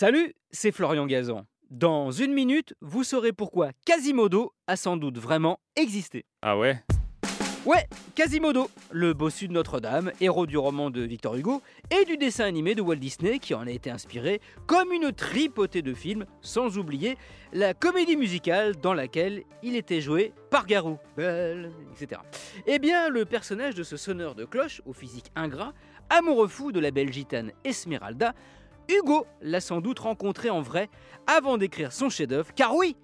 Salut, c'est Florian Gazan. Dans une minute, vous saurez pourquoi Quasimodo a sans doute vraiment existé. Ah ouais? Ouais, Quasimodo, le bossu de Notre-Dame, héros du roman de Victor Hugo et du dessin animé de Walt Disney qui en a été inspiré comme une tripotée de films, sans oublier la comédie musicale dans laquelle il était joué par Garou, Belle, etc. Eh bien, le personnage de ce sonneur de cloche, au physique ingrat, amoureux fou de la belle gitane Esmeralda, Hugo l'a sans doute rencontré en vrai avant d'écrire son chef-d'œuvre, car oui,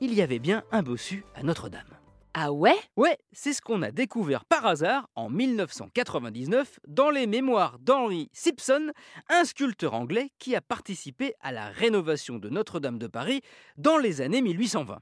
il y avait bien un bossu à Notre-Dame. Ah ouais? Ouais, c'est ce qu'on a découvert par hasard en 1999 dans les mémoires d'Henry Simpson, un sculpteur anglais qui a participé à la rénovation de Notre-Dame de Paris dans les années 1820.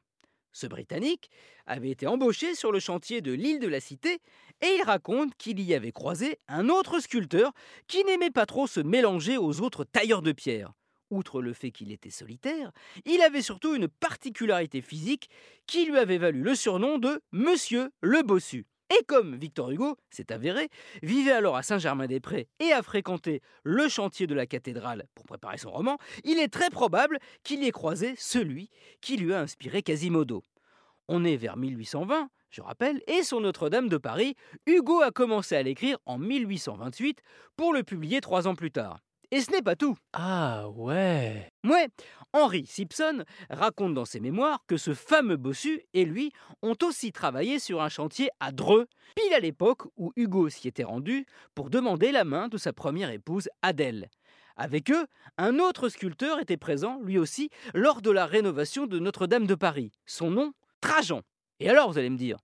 Ce Britannique avait été embauché sur le chantier de l'île de la Cité et il raconte qu'il y avait croisé un autre sculpteur qui n'aimait pas trop se mélanger aux autres tailleurs de pierre. Outre le fait qu'il était solitaire, il avait surtout une particularité physique qui lui avait valu le surnom de Monsieur le Bossu. Et comme Victor Hugo, c'est avéré, vivait alors à Saint-Germain-des-Prés et a fréquenté le chantier de la cathédrale pour préparer son roman, il est très probable qu'il y ait croisé celui qui lui a inspiré Quasimodo. On est vers 1820, je rappelle, et sur Notre-Dame de Paris, Hugo a commencé à l'écrire en 1828 pour le publier trois ans plus tard. Et ce n'est pas tout. Ah ouais Ouais, Henry Simpson raconte dans ses mémoires que ce fameux bossu et lui ont aussi travaillé sur un chantier à Dreux, pile à l'époque où Hugo s'y était rendu pour demander la main de sa première épouse Adèle. Avec eux, un autre sculpteur était présent, lui aussi, lors de la rénovation de Notre-Dame de Paris. Son nom, Trajan. Et alors, vous allez me dire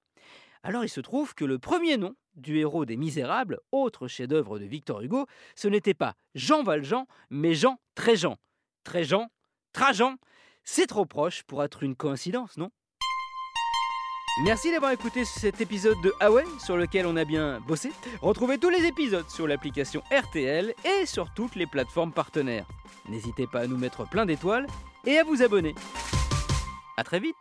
Alors il se trouve que le premier nom du héros des Misérables, autre chef-d'œuvre de Victor Hugo, ce n'était pas Jean Valjean, mais Jean Tréjean. Tréjean, Trajan, c'est trop proche pour être une coïncidence, non? Merci d'avoir écouté cet épisode de Ah ouais, sur lequel on a bien bossé. Retrouvez tous les épisodes sur l'application RTL et sur toutes les plateformes partenaires. N'hésitez pas à nous mettre plein d'étoiles et à vous abonner. A très vite